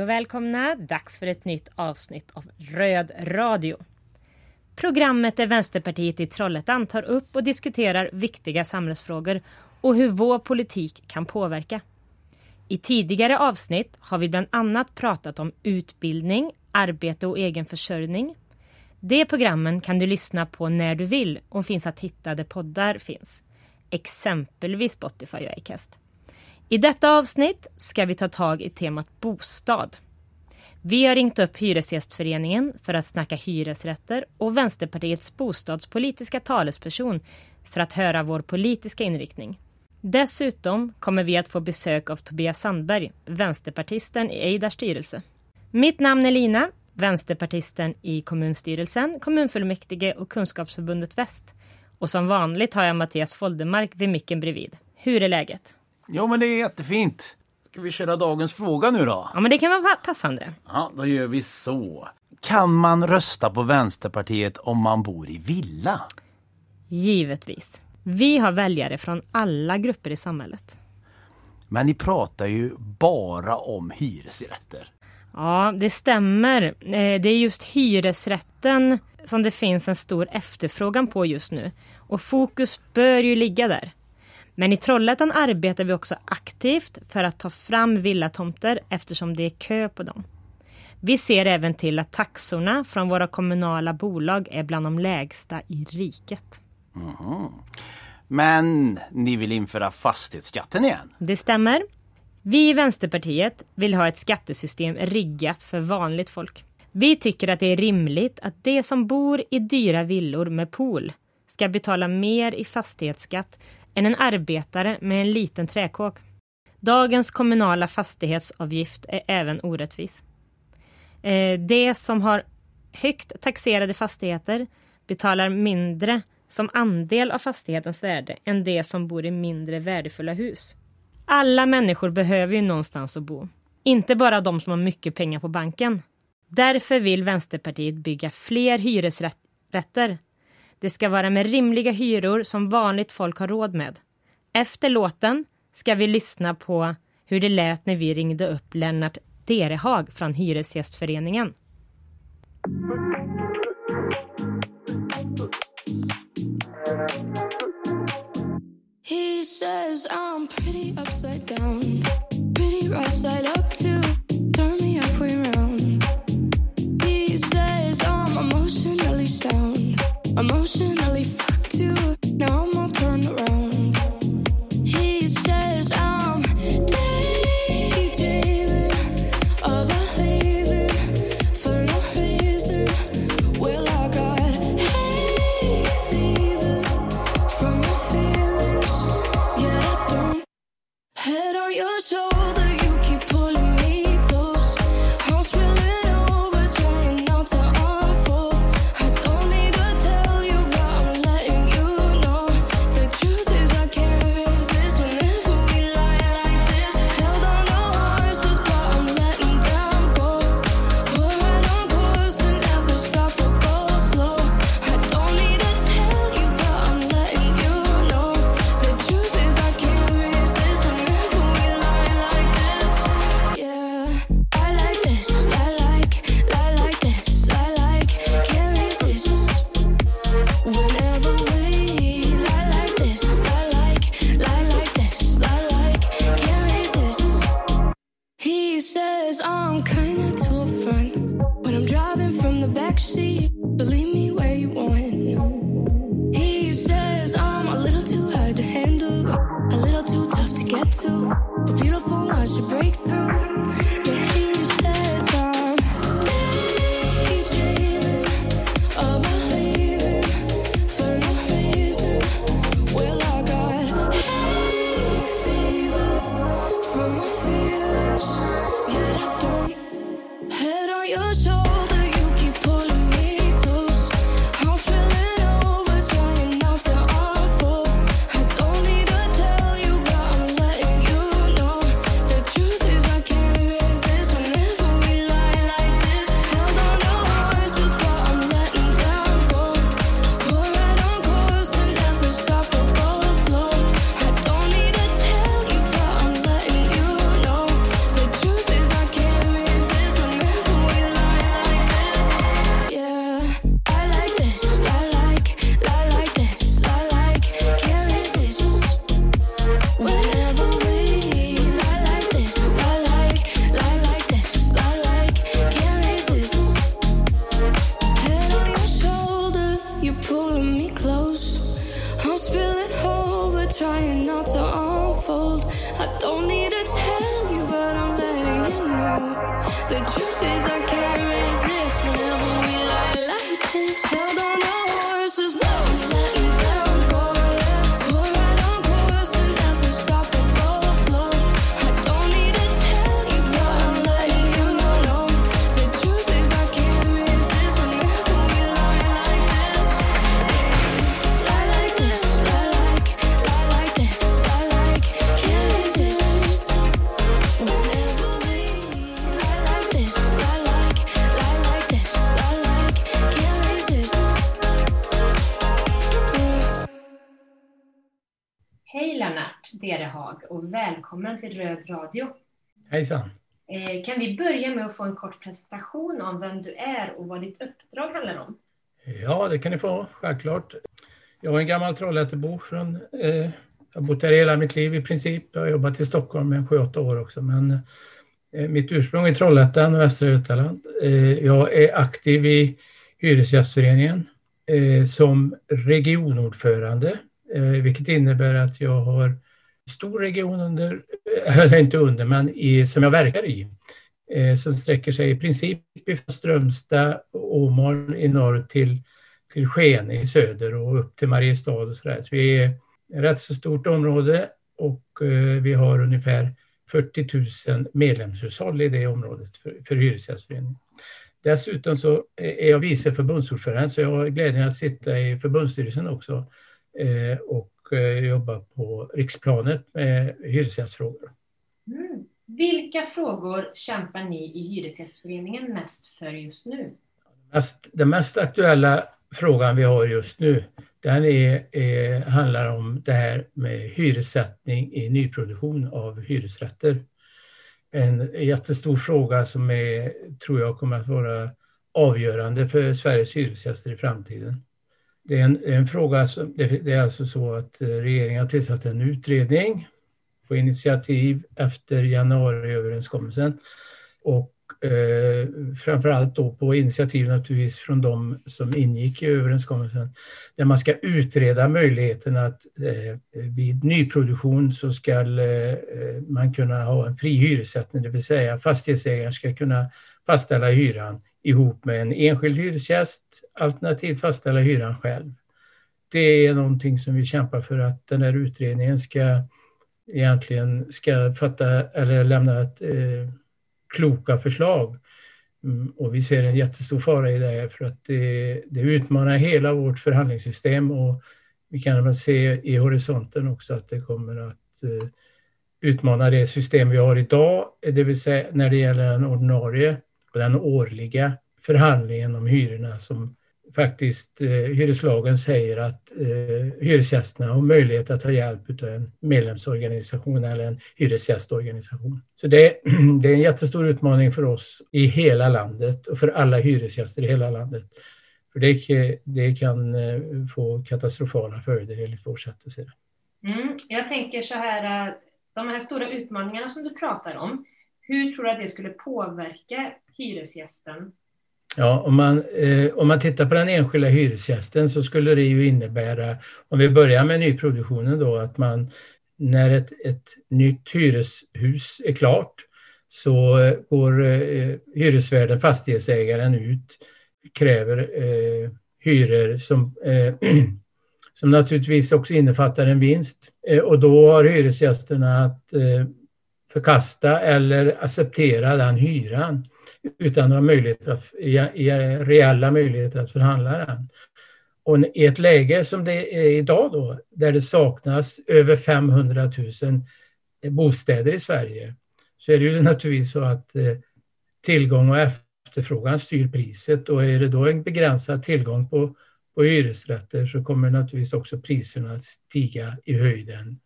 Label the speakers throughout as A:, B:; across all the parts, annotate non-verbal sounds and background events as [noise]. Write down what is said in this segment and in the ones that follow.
A: Hej och välkomna! Dags för ett nytt avsnitt av Röd radio. Programmet där Vänsterpartiet i Trollhättan tar upp och diskuterar viktiga samhällsfrågor och hur vår politik kan påverka. I tidigare avsnitt har vi bland annat pratat om utbildning, arbete och egen försörjning. De programmen kan du lyssna på när du vill och finns att hitta där poddar finns. Exempelvis Spotify och Acast. I detta avsnitt ska vi ta tag i temat bostad. Vi har ringt upp Hyresgästföreningen för att snacka hyresrätter och Vänsterpartiets bostadspolitiska talesperson för att höra vår politiska inriktning. Dessutom kommer vi att få besök av Tobias Sandberg, vänsterpartisten i Eidars styrelse. Mitt namn är Lina, vänsterpartisten i kommunstyrelsen, kommunfullmäktige och Kunskapsförbundet Väst. Och som vanligt har jag Mattias Foldemark vid micken bredvid. Hur är läget?
B: Jo, men det är jättefint. Ska vi köra dagens fråga nu då?
A: Ja, men det kan vara passande.
B: Ja, då gör vi så. Kan man rösta på Vänsterpartiet om man bor i villa?
A: Givetvis. Vi har väljare från alla grupper i samhället.
B: Men ni pratar ju bara om hyresrätter.
A: Ja, det stämmer. Eh, det är just hyresrätten som det finns en stor efterfrågan på just nu. Och fokus bör ju ligga där. Men i Trollhättan arbetar vi också aktivt för att ta fram villatomter eftersom det är kö på dem. Vi ser även till att taxorna från våra kommunala bolag är bland de lägsta i riket.
B: Mm. Men ni vill införa fastighetsskatten igen?
A: Det stämmer. Vi i Vänsterpartiet vill ha ett skattesystem riggat för vanligt folk. Vi tycker att det är rimligt att de som bor i dyra villor med pool ska betala mer i fastighetsskatt än en arbetare med en liten träkåk. Dagens kommunala fastighetsavgift är även orättvis. Eh, de som har högt taxerade fastigheter betalar mindre som andel av fastighetens värde än de som bor i mindre värdefulla hus. Alla människor behöver ju någonstans att bo. Inte bara de som har mycket pengar på banken. Därför vill Vänsterpartiet bygga fler hyresrätter det ska vara med rimliga hyror som vanligt folk har råd med. Efter låten ska vi lyssna på hur det lät när vi ringde upp Lennart Derehag från Hyresgästföreningen. He says I'm pretty upside down Pretty right side up too Emotionally truth is I can't
C: välkommen till Röd Radio.
D: Hejsan!
C: Eh, kan vi börja med att få en kort presentation om vem du är och vad ditt uppdrag handlar om?
D: Ja, det kan ni få, självklart. Jag är en gammal Trollhättebo. Från, eh, jag har bott här hela mitt liv i princip. Jag har jobbat i Stockholm i 7-8 år också, men eh, mitt ursprung är Trollhättan, Västra Götaland. Eh, jag är aktiv i Hyresgästföreningen som regionordförande, vilket innebär att jag har stor region under, eh, [laughs] eller inte under, men i, som jag verkar i, eh, som sträcker sig i princip från Strömstad och Åmål i norr till, till Skene i söder och upp till Mariestad och sådär. Så vi är ett rätt så stort område och eh, vi har ungefär 40 000 medlemshushåll i det området för, för Hyresgästföreningen. Dessutom så eh, är jag vice förbundsordförande så jag har glädjen att sitta i förbundsstyrelsen också eh, och eh, jobba på riksplanet med hyresgästfrågor.
C: Mm. Vilka frågor kämpar ni i Hyresgästföreningen mest för just nu?
D: Mest, den mest aktuella frågan vi har just nu, den är, är, handlar om det här med hyressättning i nyproduktion av hyresrätter. En jättestor fråga som är, tror jag kommer att vara avgörande för Sveriges hyresgäster i framtiden. Det är en, en fråga som, det är alltså så att eh, regeringen har tillsatt en utredning på initiativ efter januariöverenskommelsen. Och eh, framförallt då på initiativ naturligtvis från de som ingick i överenskommelsen där man ska utreda möjligheten att eh, vid nyproduktion så ska eh, eh, man kunna ha en fri hyressättning, det vill säga fastighetsägaren ska kunna fastställa hyran ihop med en enskild hyresgäst alternativt fastställa hyran själv. Det är någonting som vi kämpar för att den här utredningen ska egentligen ska fatta eller lämna ett, eh, kloka förslag. Mm, och vi ser en jättestor fara i det här för att det, det utmanar hela vårt förhandlingssystem och vi kan väl se i horisonten också att det kommer att eh, utmana det system vi har idag, det vill säga när det gäller den ordinarie och den årliga förhandlingen om hyrorna som faktiskt eh, hyreslagen säger att eh, hyresgästerna har möjlighet att ta hjälp av en medlemsorganisation eller en hyresgästorganisation. Så det, [clears throat] det är en jättestor utmaning för oss i hela landet och för alla hyresgäster i hela landet. För det, det kan eh, få katastrofala följder enligt vårt sätt att se det.
C: Mm, jag tänker så här, eh, de här stora utmaningarna som du pratar om, hur tror du att det skulle påverka hyresgästen
D: Ja, om man, eh, om man tittar på den enskilda hyresgästen så skulle det ju innebära, om vi börjar med nyproduktionen då, att man när ett, ett nytt hyreshus är klart så eh, går eh, hyresvärden, fastighetsägaren ut, kräver eh, hyror som, eh, [clears throat] som naturligtvis också innefattar en vinst. Eh, och då har hyresgästerna att eh, förkasta eller acceptera den hyran utan några möjligheter att, reella möjligheter att förhandla den. Och i ett läge som det är idag då, där det saknas över 500 000 eh, bostäder i Sverige, så är det ju naturligtvis så att eh, tillgång och efterfrågan styr priset och är det då en begränsad tillgång på, på hyresrätter så kommer naturligtvis också priserna att stiga i höjden.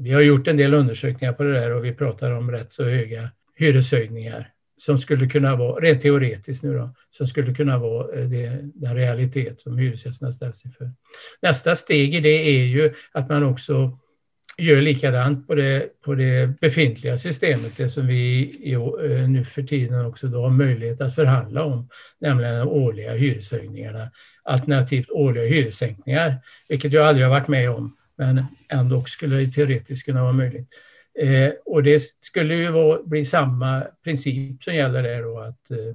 D: Vi har gjort en del undersökningar på det där och vi pratar om rätt så höga hyreshöjningar som skulle kunna vara, rent teoretiskt nu då, som skulle kunna vara eh, det, den realitet som hyresgästerna ställs inför. Nästa steg i det är ju att man också gör likadant på det, på det befintliga systemet, det som vi i, eh, nu för tiden också då har möjlighet att förhandla om, nämligen de årliga hyreshöjningarna, alternativt årliga hyressänkningar, vilket jag aldrig har varit med om, men ändå skulle det teoretiskt kunna vara möjligt. Eh, och det skulle ju vara, bli samma princip som gäller där då att eh,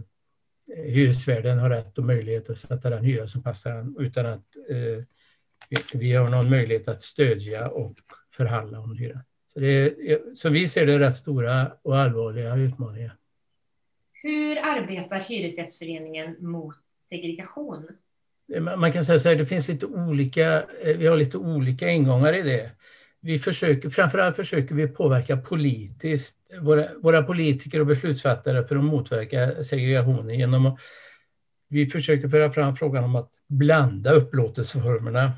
D: hyresvärden har rätt och möjlighet att sätta den hyra som passar den utan att eh, vi, vi har någon möjlighet att stödja och förhandla om hyran. Så det är, eh, som vi ser det rätt stora och allvarliga utmaningar.
C: Hur arbetar Hyresgästföreningen mot segregation?
D: Eh, man kan säga så här, det finns lite olika, eh, vi har lite olika ingångar i det. Vi försöker, framförallt försöker vi påverka politiskt, våra, våra politiker och beslutsfattare för att motverka segregationen genom att vi försöker föra fram frågan om att blanda upplåtelseformerna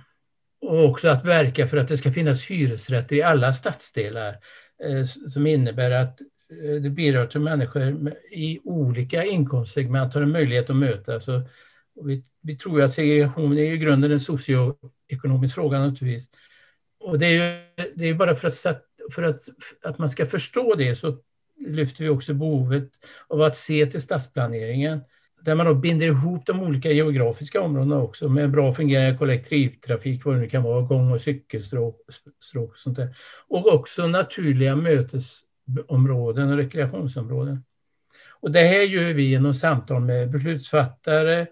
D: och också att verka för att det ska finnas hyresrätter i alla stadsdelar eh, som innebär att det bidrar till människor i olika inkomstsegment har en möjlighet att mötas. Och vi, vi tror att segregation är i grunden en socioekonomisk fråga naturligtvis. Och det är ju det är bara för att, för att, att man ska förstå det så lyfter vi också behovet av att se till stadsplaneringen där man då binder ihop de olika geografiska områdena också med bra fungerande kollektivtrafik, vad det nu kan vara, gång och cykelstråk och sånt där. Och också naturliga mötesområden och rekreationsområden. Och det här gör vi genom samtal med beslutsfattare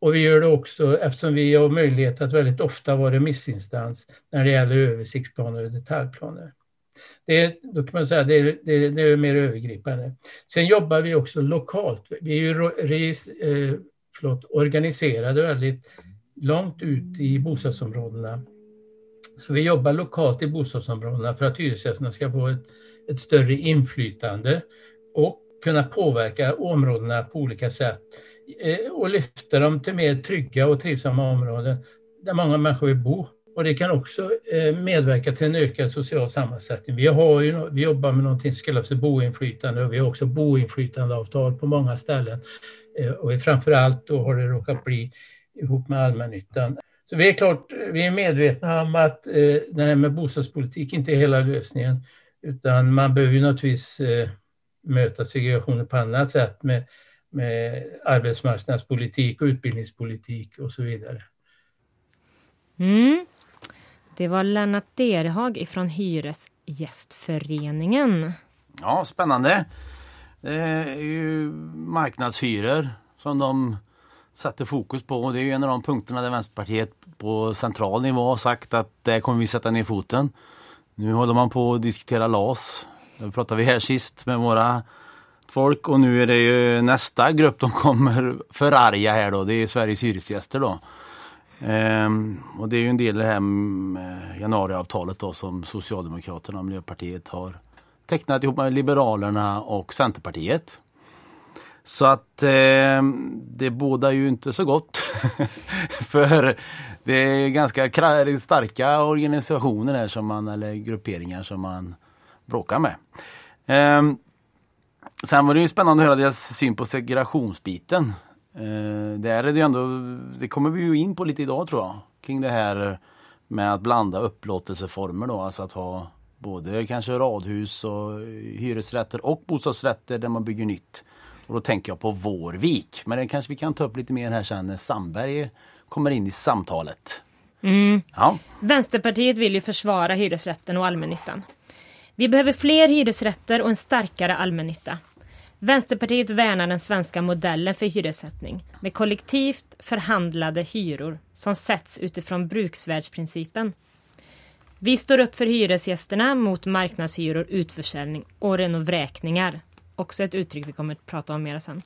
D: och vi gör det också eftersom vi har möjlighet att väldigt ofta vara remissinstans när det gäller översiktsplaner och detaljplaner. Det är, då kan man säga det är, det, är, det är mer övergripande. Sen jobbar vi också lokalt. Vi är ju eh, förlåt, organiserade väldigt långt ut i bostadsområdena. Så vi jobbar lokalt i bostadsområdena för att hyresgästerna ska få ett, ett större inflytande och kunna påverka områdena på olika sätt eh, Eh, och lyfta dem till mer trygga och trivsamma områden där många människor vill bo. Och det kan också eh, medverka till en ökad social sammansättning. Vi, har ju, vi jobbar med någonting som kallas för boinflytande och vi har också boinflytandeavtal på många ställen. Eh, och framför allt då har det råkat bli ihop med allmännyttan. Så vi är klart, vi är medvetna om att eh, det här med bostadspolitik inte är hela lösningen. Utan man behöver ju naturligtvis möta segregationen på annat sätt med, med arbetsmarknadspolitik och utbildningspolitik och så vidare.
E: Mm. Det var Lennart Derhag från Hyresgästföreningen.
B: Ja, spännande. Det är ju marknadshyror som de sätter fokus på. Det är ju en av de punkterna där Vänsterpartiet på central nivå har sagt att det kommer vi sätta ner foten. Nu håller man på att diskutera LAS. Det pratade vi här sist med våra folk och nu är det ju nästa grupp de kommer förarga här då. Det är Sveriges hyresgäster då. Ehm, och det är ju en del i det här med januariavtalet då som Socialdemokraterna och Miljöpartiet har tecknat ihop med Liberalerna och Centerpartiet. Så att eh, det bådar ju inte så gott. [laughs] För det är ganska starka organisationer här som man, eller grupperingar som man bråkar med. Eh, sen var det ju spännande att höra deras syn på segregationsbiten. Eh, där är det ändå, det kommer vi ju in på lite idag tror jag, kring det här med att blanda upplåtelseformer då, alltså att ha både kanske radhus och hyresrätter och bostadsrätter där man bygger nytt. Och då tänker jag på Vårvik, men det kanske vi kan ta upp lite mer här sen när Sandberg kommer in i samtalet.
E: Mm. Ja. Vänsterpartiet vill ju försvara hyresrätten och allmännyttan. Vi behöver fler hyresrätter och en starkare allmännytta. Vänsterpartiet värnar den svenska modellen för hyressättning med kollektivt förhandlade hyror som sätts utifrån bruksvärdsprincipen. Vi står upp för hyresgästerna mot marknadshyror, utförsäljning och renovräkningar. Också ett uttryck vi kommer att prata om mer sen.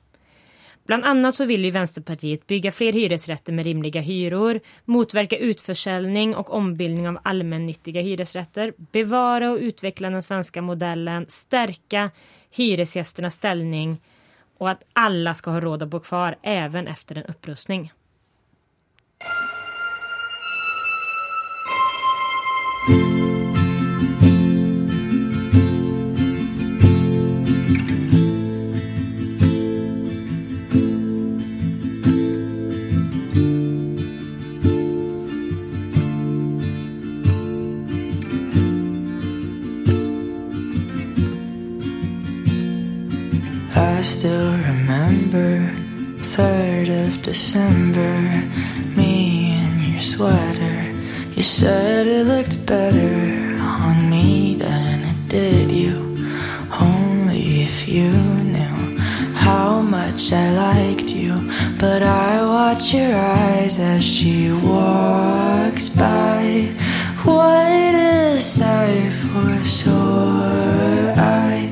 E: Bland annat så vill ju Vänsterpartiet bygga fler hyresrätter med rimliga hyror, motverka utförsäljning och ombildning av allmännyttiga hyresrätter, bevara och utveckla den svenska modellen, stärka hyresgästernas ställning och att alla ska ha råd att bo kvar även efter en upprustning.
F: still remember 3rd of December Me in your sweater. You said it looked better on me than it did you. Only if you knew how much I liked you. But I watch your eyes as she walks by. What a sight for sore eyes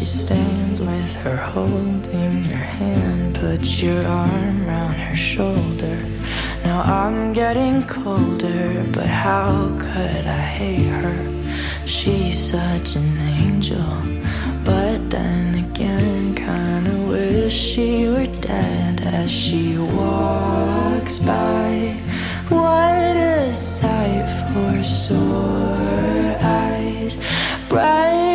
F: she stands with her holding your hand. Put your arm round her shoulder. Now I'm getting colder, but how could I hate her? She's such an angel, but then again, kinda wish she were dead as she walks by. What a sight for sore eyes, brighter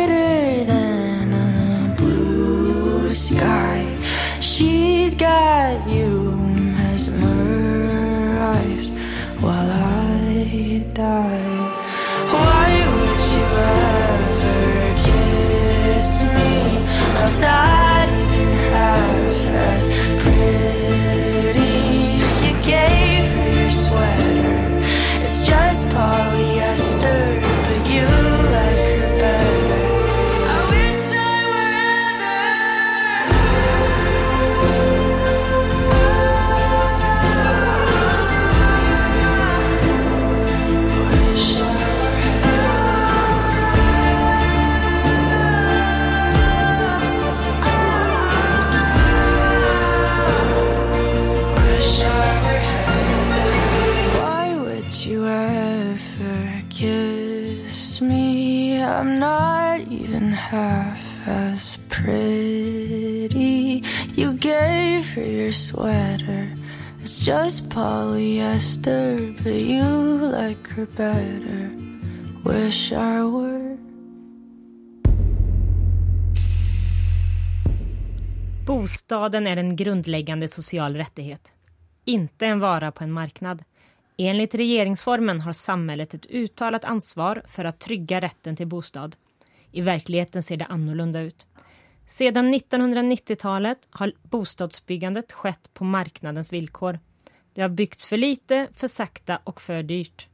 F: half as pretty. You gave her your sweater. It's just polyester, but you like her better. Wish I were.
E: Bostaden är en grundläggande social rättighet. Inte en vara på en marknad. Enligt regeringsformen har samhället ett uttalat ansvar för att trygga rätten till bostad. I verkligheten ser det annorlunda ut. Sedan 1990-talet har bostadsbyggandet skett på marknadens villkor. Det har byggts för lite, för sakta och för dyrt.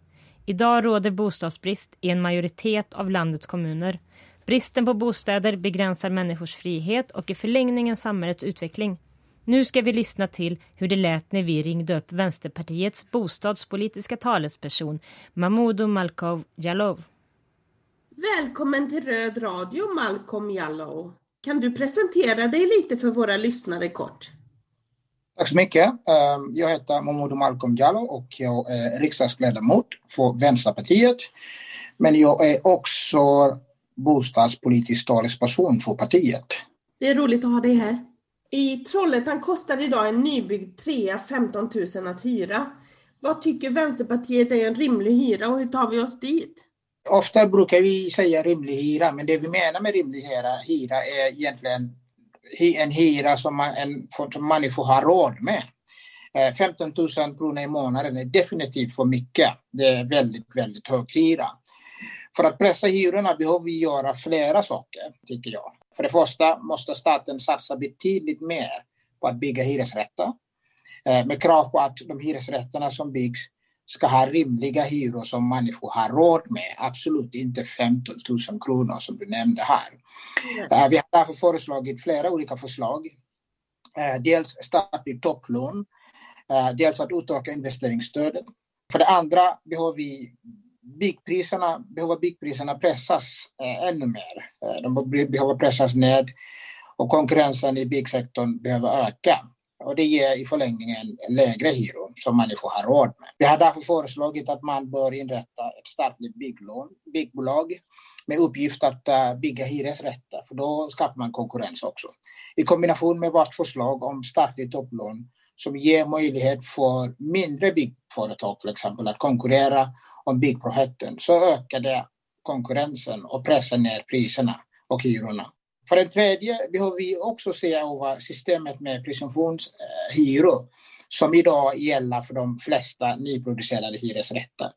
E: Idag råder bostadsbrist i en majoritet av landets kommuner. Bristen på bostäder begränsar människors frihet och i förlängningen samhällets utveckling. Nu ska vi lyssna till hur det lät när vi ringde upp Vänsterpartiets bostadspolitiska talesperson Mahmoudou Malkov Jallow.
G: Välkommen till Röd Radio, Malcolm Jallow. Kan du presentera dig lite för våra lyssnare kort?
H: Tack så mycket. Ehm, Jag heter Momodou Malcolm Jallow och jag är riksdagsledamot för Vänsterpartiet. Men jag är också bostadspolitisk talesperson för partiet.
G: Det är roligt att ha dig här. I Trollhättan kostar idag en nybyggd trea 15 000 att hyra. Vad tycker Vänsterpartiet är en rimlig hyra och hur tar vi oss dit?
H: Ofta brukar vi säga rimlig hyra, men det vi menar med rimlig hyra, hyra är egentligen en hyra som, man, en, som människor har råd med. Eh, 15 000 kronor i månaden är definitivt för mycket. Det är väldigt, väldigt hög hyra. För att pressa hyrorna behöver vi göra flera saker, tycker jag. För det första måste staten satsa betydligt mer på att bygga hyresrätter. Eh, med krav på att de hyresrätterna som byggs ska ha rimliga hyror som människor har råd med. Absolut inte 15 000 kronor som du nämnde här. Eh, Vi har därför föreslagit flera olika förslag. Eh, Dels statligt topplån, eh, dels att utöka investeringsstödet. För det andra behöver vi byggpriserna, behöver byggpriserna pressas ännu mer. De be- behöver pressas ned och konkurrensen i byggsektorn behöver öka. Och det ger i förlängningen lägre hyror som människor har råd med. Vi har därför föreslagit att man bör inrätta ett statligt bygglån, byggbolag med uppgift att eh, bygga hyresrätter, för då skapar man konkurrens också. I kombination med vårt förslag om statligt topplån som ger möjlighet för mindre byggföretag till exempel att konkurrera om byggprojekten så ökar det konkurrensen och pressar ner priserna och hyrorna. För det tredje behöver vi också se över systemet med presumtionshyror som idag gäller för de flesta nyproducerade hyresrätter.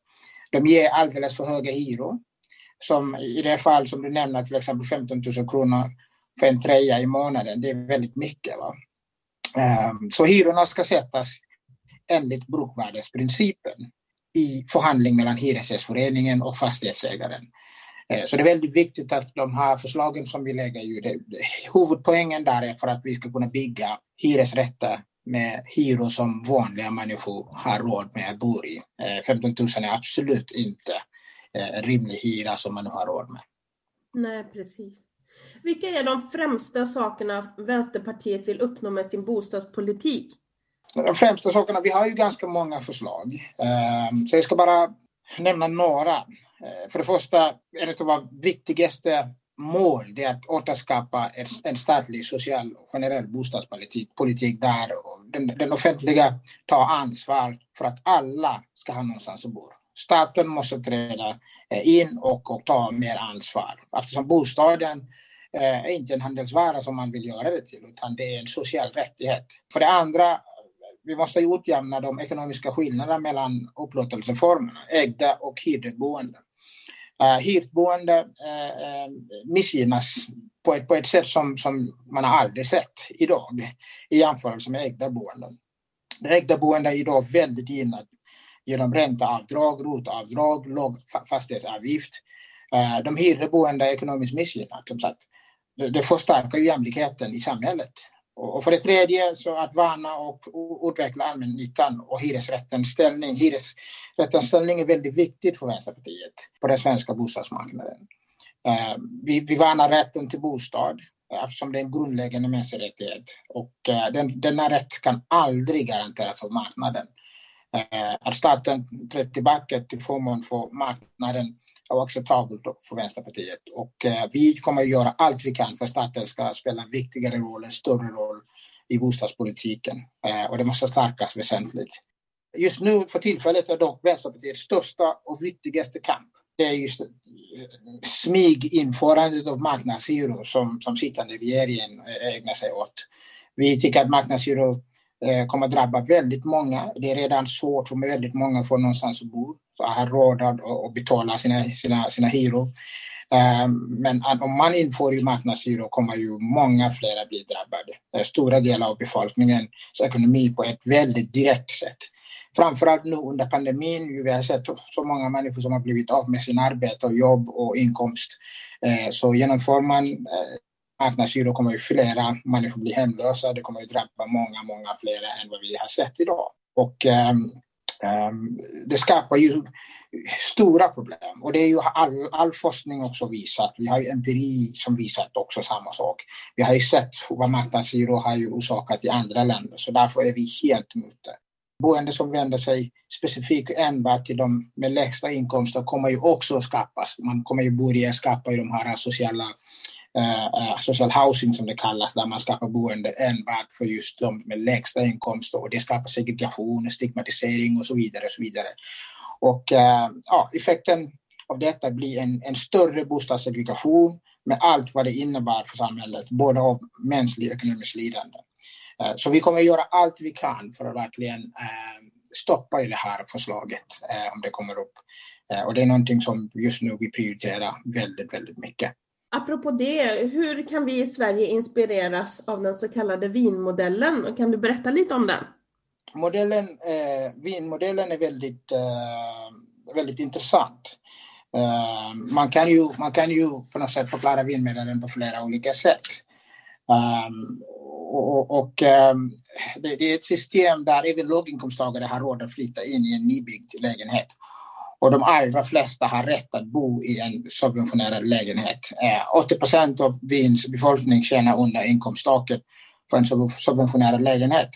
H: De ger alldeles för höga hyror. Som i det fall som du nämner, till exempel 15 000 kronor för en tröja i månaden. Det är väldigt mycket. Va? Ehm, så hyrorna ska sättas enligt brukvärdesprincipen i förhandling mellan Hyresgästföreningen och fastighetsägaren. Eh, så det är väldigt viktigt att de här förslagen som vi lägger ju, det, huvudpoängen där är för att vi ska kunna bygga hyresrätter med hyror som vanliga människor har råd med att bo i. 15 eh, 000 är absolut inte en eh, rimlig hyra som man har råd med.
G: Nej, precis. Vilka är de främsta sakerna Vänsterpartiet vill uppnå med sin bostadspolitik?
H: De främsta sakerna, vi har ju ganska många förslag. Så jag ska bara nämna några. Eh, för det första, en av våra viktigaste mål är att återskapa en statlig social och generell bostadspolitik politik där den, den offentliga tar ansvar för att alla ska ha någonstans att bo. Staten måste träda eh, in och, och ta mer ansvar eftersom bostaden eh, är inte en handelsvara som man vill göra det till utan det är en social rättighet. För det andra vi måste utjämna de ekonomiska skillnaderna mellan upplåtelseformerna, ägda och hyrda boenden. Uh, hitboende uh, missgynnas på ett, på ett sätt som, som man har aldrig sett idag i jämförelse med ägda boenden. Det ägda boende är idag väldigt gynnat genom ränteavdrag, rotavdrag, låg fastighetsavgift. Uh, de hyrda boende är ekonomiskt missgynnat. Som sagt. Det, det förstärker jämlikheten i samhället. Och för det tredje, så att värna och utveckla allmännyttan och hyresrättens ställning. Hyresrättens ställning är väldigt viktigt för Vänsterpartiet på den svenska bostadsmarknaden. Eh, vi, vi värnar rätten till bostad eh, eftersom det är en grundläggande mänsklig rättighet. Och eh, den, denna rätt kan aldrig garanteras av marknaden. Att staten trätt tillbaka till förmån för marknaden oacceptabelt för Vänsterpartiet. Och eh, vi kommer att göra allt vi kan för att staten ska spela en viktigare roll, en större roll i bostadspolitiken. Eh, och det måste stärkas väsentligt. Just nu för tillfället är dock Vänsterpartiets största och viktigaste kamp det är just eh, smyginförandet av marknadshyror som, som sittande regeringen eh, ägnar sig åt. Vi tycker att marknadshyror eh, kommer att drabba väldigt många. Det är redan svårt för väldigt många att få någonstans att bo har råd att betala sina, sina, sina hyror. Ehm, men om man inför marknadshyror kommer ju många fler att bli drabbade. Eh, stora delar av befolkningens ekonomi på ett väldigt direkt sätt. Framförallt nu under pandemin, vi har sett så många människor som har blivit av med sin arbete och jobb och inkomst. Eh, så genomför man eh, marknadshyror kommer ju flera människor bli hemlösa. Det kommer ju drabba många, många fler än vad vi har sett idag. Och ehm, Ehm, det skapar ju stora problem och det är ju all, all forskning också visat. Vi har ju empiri som visat också samma sak. Vi har ju sett vad marknadshyror har ju orsakat i andra länder så därför är vi helt emot det. Boende som vänder sig specifikt enbart till de med lägsta inkomster kommer ju också skapas. Man kommer ju börja skapa i de här sociala Eh, eh, alltså uh, social housing som det kallas, där man skapar boende enbart för just de med lägsta inkomster och det skapar segregation, stigmatisering och så vidare. Och så vidare. Och uh, ja, effekten av detta blir en, en större bostadssegregation med allt vad det innebär för samhället, både av mänsklig och ekonomisk lidande. Uh, så vi kommer att göra allt vi kan för att verkligen stoppa det här förslaget om det kommer upp. Och det är någonting som just nu vi prioriterar väldigt, väldigt mycket.
G: Apropå det, hur kan vi i Sverige inspireras av den så kallade vinmodellen? Kan du berätta lite om den?
H: Modellen, eh, vinmodellen är väldigt, eh, väldigt intressant. Eh, man, kan ju, man kan ju på något sätt förklara vinmodellen på flera olika sätt. Um, och, och um, det, det, är ett system där även låginkomsttagare har råd att flytta in i en nybyggd lägenhet. Och de allra flesta har rätt att bo i en subventionerad lägenhet. Eh, 80 procent av Wiens befolkning tjänar under inkomsttaket för en subventionerad lägenhet.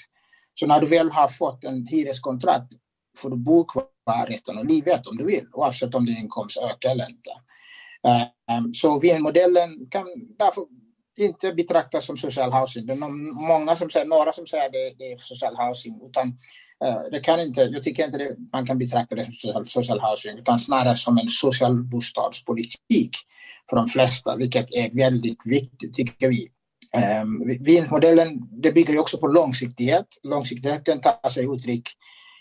H: Så när du väl har fått en hyreskontrakt får du bo kvar resten av livet om du vill, oavsett om din inkomst ökar eller inte. Eh, eh så Wienmodellen kan därför inte betraktas som social housing. Det är många som säger, några som säger det, det är social housing. Utan, eh, det kan inte, jag tycker inte det, man kan betrakta det som social, social housing utan snarare som en social bostadspolitik för de flesta, vilket är väldigt viktigt tycker vi. Um, vinmodellen det bygger ju också på långsiktighet. Långsiktigheten tar sig uttryck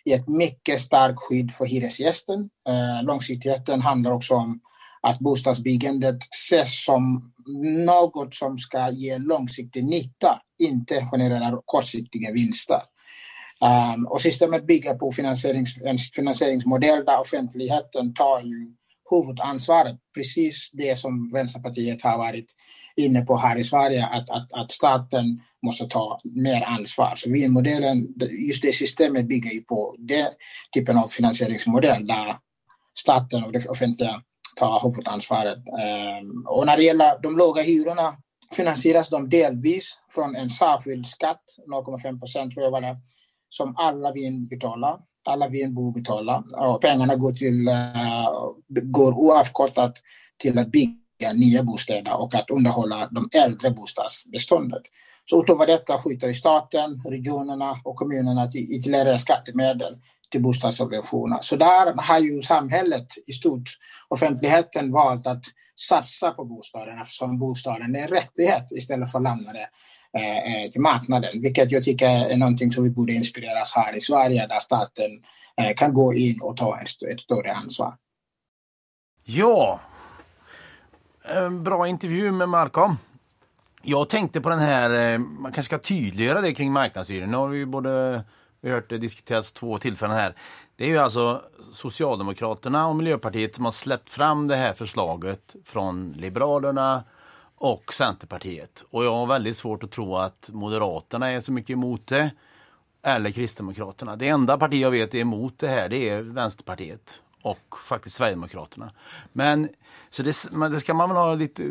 H: i ett mycket starkt skydd för hyresgästen. Uh, långsiktigheten handlar också om att bostadsbyggandet ses som något som ska ge långsiktig nytta, inte generera kortsiktiga vinster. Um, och systemet bygger på finansierings, en finansieringsmodell där offentligheten tar ju huvudansvaret. Precis det som Vänsterpartiet har varit inne på här i Sverige, att, att, att staten måste ta mer ansvar. Så vinmodellen, just det systemet bygger ju på den typen av finansieringsmodell där staten och det offentliga Ta huvudansvaret. Ehm, och när det gäller de låga hyrorna finansieras de delvis från en särskild skatt, 0,5 procent tror jag var det, som alla vin betalar. Alla vinbor betalar. Och pengarna går, till, uh, går oavkortat till att bygga nya bostäder och att underhålla de äldre bostadsbeståndet. Så utöver detta skjuter staten, regionerna och kommunerna till ytterligare skattemedel till bostadssubventioner. Så där har ju samhället i stort, offentligheten valt att satsa på bostaden eftersom bostaden är en rättighet istället för att lämna det eh, eh till marknaden. Vilket jag tycker är någonting som vi borde inspireras här i Sverige där staten eh, kan gå in och ta ett, ett större ansvar.
B: Ja, en bra intervju med Malcolm. Jag tänkte på den här, eh, man kanske ska tydliggöra det kring marknadshyror. Nu har vi både vi har hört det diskuteras två tillfällen här. Det är ju alltså Socialdemokraterna och Miljöpartiet som har släppt fram det här förslaget från Liberalerna och Centerpartiet. Och jag har väldigt svårt att tro att Moderaterna är så mycket emot det. Eller Kristdemokraterna. Det enda parti jag vet är emot det här det är Vänsterpartiet och faktiskt Sverigedemokraterna. Men, så det, men det ska man väl ha lite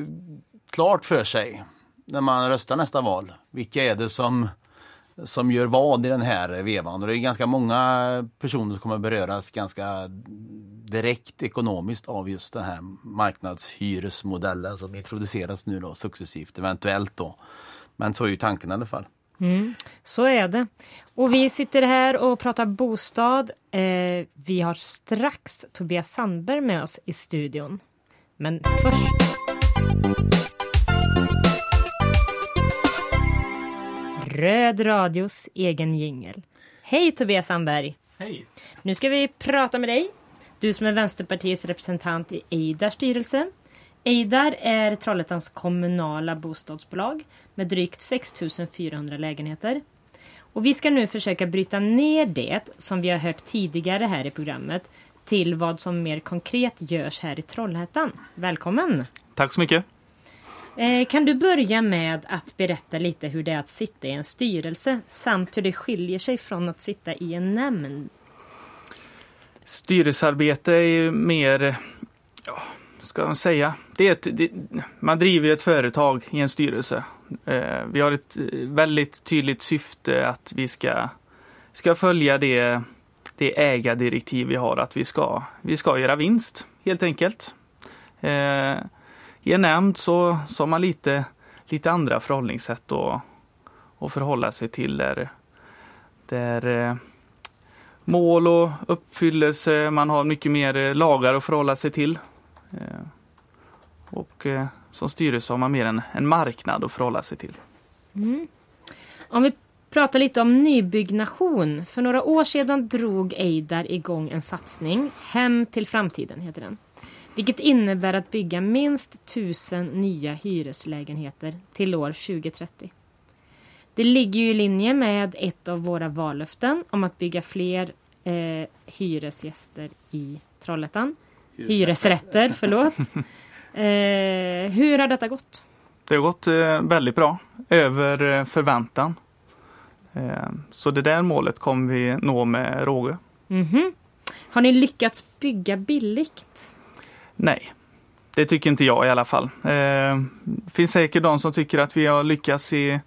B: klart för sig när man röstar nästa val. Vilka är det som som gör vad i den här vevan. Och det är ganska många personer som kommer beröras ganska direkt ekonomiskt av just den här marknadshyresmodellen som introduceras nu då successivt, eventuellt då. Men så är ju tanken i alla fall.
E: Mm, så är det. Och vi sitter här och pratar bostad. Eh, vi har strax Tobias Sandberg med oss i studion. Men först Röd Radios egen jingel. Hej Tobias Sandberg!
I: Hej!
E: Nu ska vi prata med dig. Du som är Vänsterpartiets representant i Eidars styrelse. Eidar är Trollhättans kommunala bostadsbolag med drygt 6 400 lägenheter. Och vi ska nu försöka bryta ner det som vi har hört tidigare här i programmet till vad som mer konkret görs här i Trollhättan. Välkommen!
I: Tack så mycket!
E: Eh, kan du börja med att berätta lite hur det är att sitta i en styrelse samt hur det skiljer sig från att sitta i en nämnd?
I: Styrelsearbete är ju mer, ja, ska man säga, det är ett, det, man driver ett företag i en styrelse. Eh, vi har ett eh, väldigt tydligt syfte att vi ska, ska följa det, det ägardirektiv vi har att vi ska, vi ska göra vinst helt enkelt. I en nämnd så, så har man lite, lite andra förhållningssätt att, att förhålla sig till där, där eh, mål och uppfyllelse, man har mycket mer eh, lagar att förhålla sig till. Eh, och som styrelse har man mer en, en marknad att förhålla sig till.
E: Mm. Om vi pratar lite om nybyggnation. För några år sedan drog Eidar igång en satsning, Hem till framtiden heter den. Vilket innebär att bygga minst tusen nya hyreslägenheter till år 2030. Det ligger ju i linje med ett av våra vallöften om att bygga fler eh, hyresgäster i Trollhättan. Hyresrätter, förlåt. [laughs] Eh, hur har detta gått?
I: Det har gått eh, väldigt bra, över eh, förväntan. Eh, så det där målet kommer vi nå med råge.
E: Mm -hmm. Har ni lyckats bygga billigt?
I: Nej, det tycker inte jag i alla fall. Eh, finns säkert de som tycker att vi har lyckats i,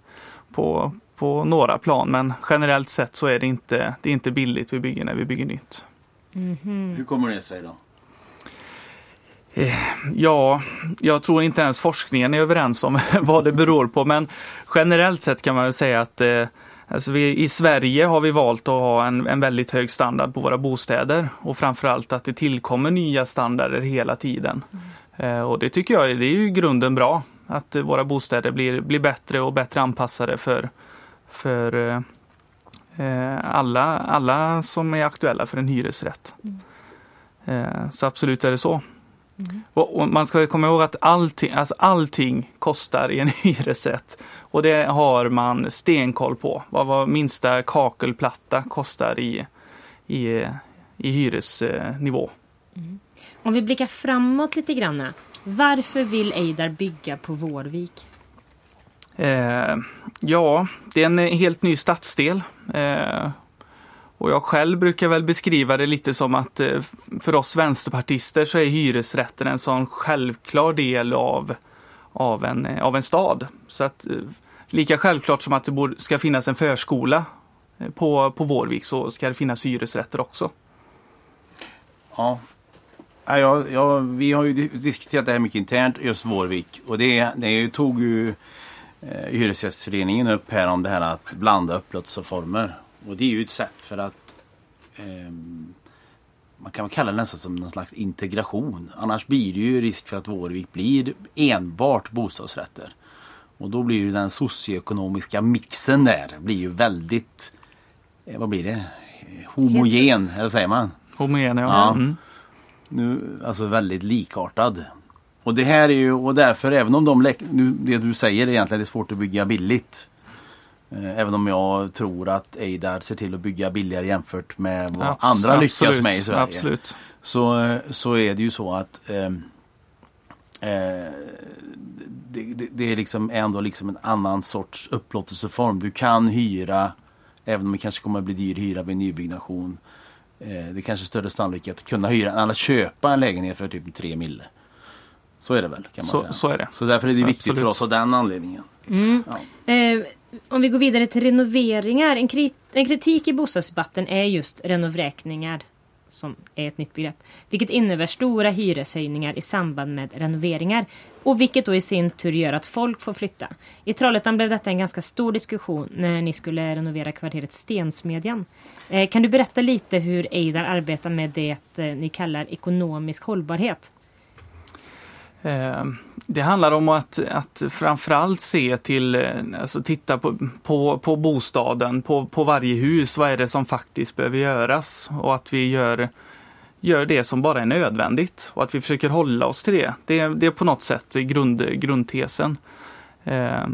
I: på, på några plan, men generellt sett så är det inte, det är inte billigt vi bygger när vi bygger nytt.
B: Mm -hmm. Hur kommer det sig då?
I: Eh, ja, jag tror inte ens forskningen är överens om [laughs] vad det beror på, men generellt sett kan man väl säga att eh, alltså vi, i Sverige har vi valt att ha en, en väldigt hög standard på våra bostäder och framförallt att det tillkommer nya standarder hela tiden. Mm. Eh, och det tycker jag det är ju grunden bra, att våra bostäder blir, blir bättre och bättre anpassade för, för eh, alla, alla som är aktuella för en hyresrätt. Mm. Eh, så absolut är det så. Mm. Och, och, man ska komma ihåg att allting, alltså allting kostar i en [laughs] hyresrätt. Och det har man stenkoll på. Vad, vad minsta kakelplatta kostar i, i, i hyresnivå.
E: Mm. Om vi blickar framåt lite grann. Varför vill Eidar bygga på Vårvik?
I: Eh, ja, det är en helt ny stadsdel. Eh, och jag själv brukar väl beskriva det lite som att eh, för oss vänsterpartister så är hyresrätten en sån självklar del av, av, en, eh, av en stad. Så att eh, lika självklart som att det borde, ska finnas en förskola eh, på, på Vårvik så ska det finnas hyresrätter också.
B: Ja, ja, ja vi har ju diskuterat det här mycket internt, just Vårvik. Och det, det tog ju eh, Hyresgästföreningen upp här om det här att blanda upplåtelseformer. Och det är ju ett sätt för att eh, man kan kalla det nästan som någon slags integration. Annars blir det ju risk för att Vårvik blir enbart bostadsrätter. Och då blir ju den socioekonomiska mixen där blir ju väldigt, eh, vad blir det, homogen, eller säger man?
I: Homogen, ja. ja. Mm.
B: Nu, alltså väldigt likartad. Och det här är ju, och därför även om de, nu, det du säger egentligen det är svårt att bygga billigt. Eh, även om jag tror att Eidar ser till att bygga billigare jämfört med vad Abs andra lyckas absolut, med i Sverige. Absolut. Så, så är det ju så att eh, eh, det, det, det, är liksom ändå liksom en annan sorts upplåtelseform. Du kan hyra, även om det kanske kommer att bli dyr hyra vid nybyggnation. Eh, det är kanske större sannolikhet att kunna hyra än att köpa en lägenhet för typ 3 mille. Så är det väl kan man
I: så,
B: säga.
I: Så är det.
B: Så därför är det så viktigt absolut. för oss av den anledningen.
E: Mm. Ja. Eh, om vi går vidare till renoveringar. En, krit en kritik i bostadsdebatten är just renovräkningar som är ett nytt begrepp. Vilket innebär stora hyreshöjningar i samband med renoveringar. Och vilket då i sin tur gör att folk får flytta. I Trollhättan blev detta en ganska stor diskussion när ni skulle renovera kvarteret Stensmedjan. Eh, kan du berätta lite hur Eidar arbetar med det eh, ni kallar ekonomisk hållbarhet?
I: Eh, det handlar om att, att framförallt se till, eh, alltså titta på, på, på bostaden, på, på varje hus. Vad är det som faktiskt behöver göras? Och att vi gör, gör det som bara är nödvändigt och att vi försöker hålla oss till det. Det, det är på något sätt grund, grundtesen. Eh,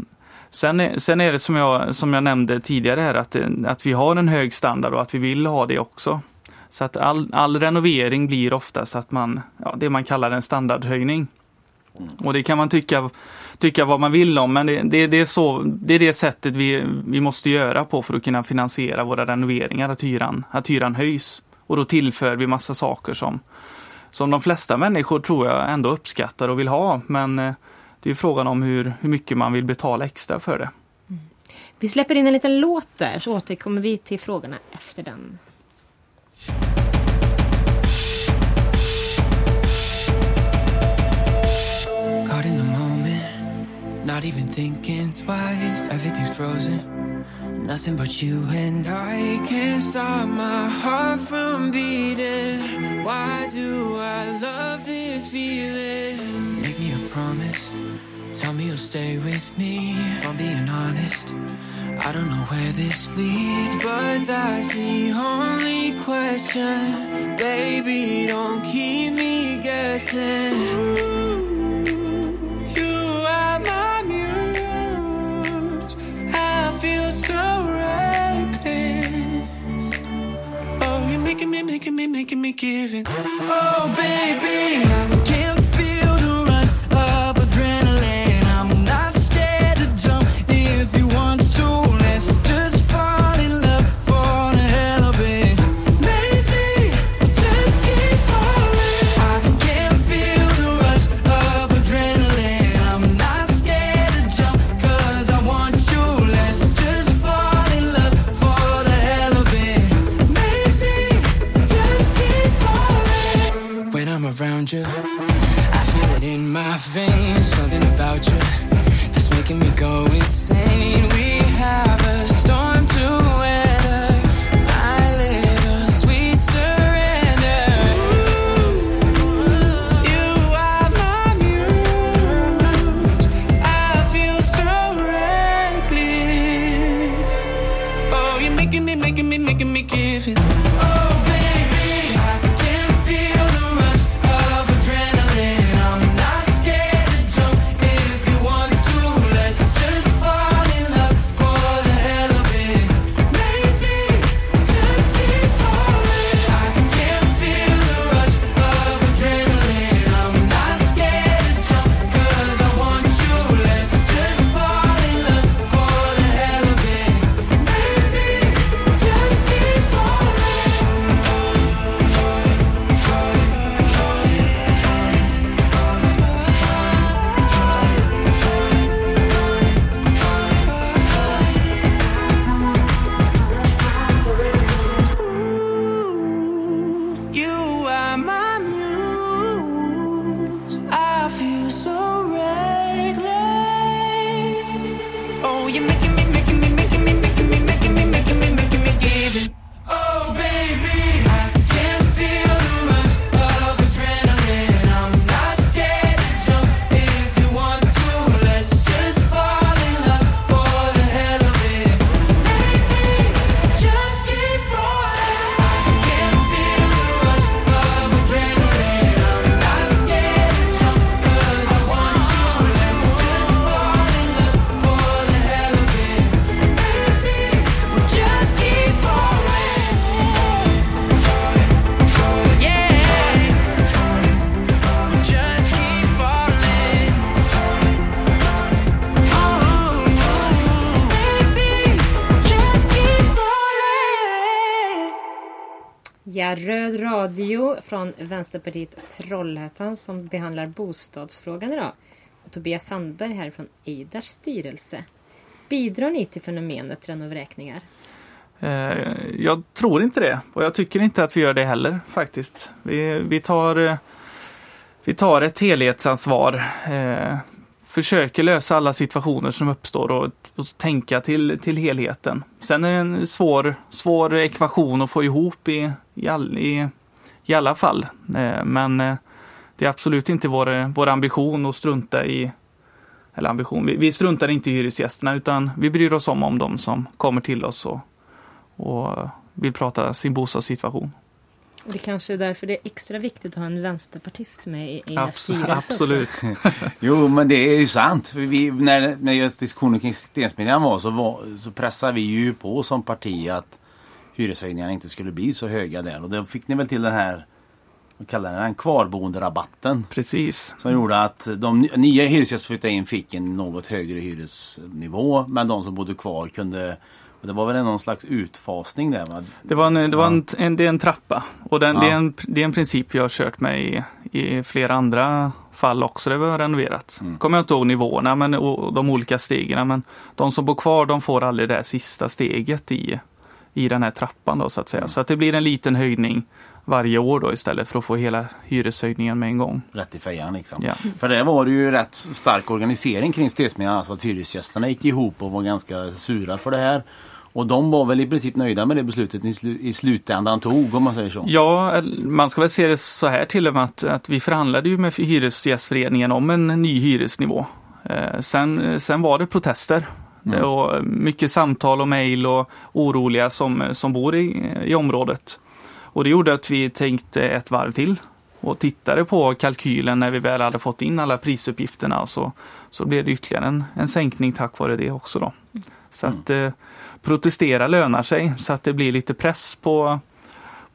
I: sen, är, sen är det som jag, som jag nämnde tidigare här att, att vi har en hög standard och att vi vill ha det också. Så att all, all renovering blir oftast att man, ja, det man kallar en standardhöjning. Mm. Och det kan man tycka, tycka vad man vill om, men det, det, det, är, så, det är det sättet vi, vi måste göra på för att kunna finansiera våra renoveringar, att hyran, att hyran höjs. Och då tillför vi massa saker som, som de flesta människor tror jag ändå uppskattar och vill ha. Men eh, det är frågan om hur, hur mycket man vill betala extra för det. Mm.
E: Vi släpper in en liten låt där så återkommer vi till frågorna efter den. Not even thinking twice, everything's frozen. Nothing but you and I can't stop my heart from beating. Why do I love this feeling? Make me a promise. Tell me you'll stay with me. If I'm being honest, I don't know where this leads, but that's the only question. Baby, don't keep me guessing. Making me, making me, making me give it. Oh, baby, I can't från Vänsterpartiet Trollhättan som behandlar bostadsfrågan idag. Och Tobias Sandberg här från Eidars styrelse. Bidrar ni till fenomenet renovräkningar?
I: Eh, jag tror inte det och jag tycker inte att vi gör det heller faktiskt. Vi, vi, tar, eh, vi tar ett helhetsansvar, eh, försöker lösa alla situationer som uppstår och, och tänka till, till helheten. Sen är det en svår, svår ekvation att få ihop i, i, all, i, i alla fall. Eh, Men eh, det är absolut inte vår, vår ambition att strunta i eller ambition. Vi, vi struntar inte i hyresgästerna utan vi bryr oss om, om de som kommer till oss och, och vill prata sin bostadssituation.
E: Det kanske är därför det är extra viktigt att ha en vänsterpartist med i, er styrelse
I: absolut. [laughs]
B: Jo, men det är ju sant. Vi, när, när just diskussionen kring Stensmedjan var så, var så pressade vi ju på som parti att hyreshöjningarna inte skulle bli så höga där. Och då fick ni väl till den här, vad kallar den, kvarboenderabatten.
I: Precis.
B: Som gjorde att de ny- nya hyresgäster som flyttade in fick en något högre hyresnivå. Men de som bodde kvar kunde och det var väl någon slags utfasning där va?
I: Det, var en, det, var en, en, det är en trappa och den,
B: Ja.
I: det, är en, det är en princip jag har kört med i, i flera andra fall också. Det var renoverat.
B: Mm.
I: Kommer jag inte ihåg nivåerna men, och, och de olika stegen. Men de som bor kvar de får aldrig det här sista steget i, i den här trappan. Då, så att säga.
B: Mm.
I: Så att det blir en liten höjning varje år då istället för att få hela hyreshöjningen med en gång.
B: Rätt i fejan liksom.
I: Ja.
B: För det var det ju rätt stark organisering kring Stensmedjan. Alltså att hyresgästerna gick ihop och var ganska sura för det här. Och de var väl i princip nöjda med det beslutet ni slu- i slutändan tog om man säger så.
I: Ja, man ska väl se det så här till och med att, att vi förhandlade ju med Hyresgästföreningen om en ny hyresnivå. Eh, sen, sen var det protester. Det var mycket samtal och mejl och oroliga som, som bor i, i området. Och det gjorde att vi tänkte ett varv till och tittade på kalkylen när vi väl hade fått in alla prisuppgifterna. Och så, så blev det ytterligare en, en sänkning tack vare det också. Då. Så att eh, protestera lönar sig så att det blir lite press på,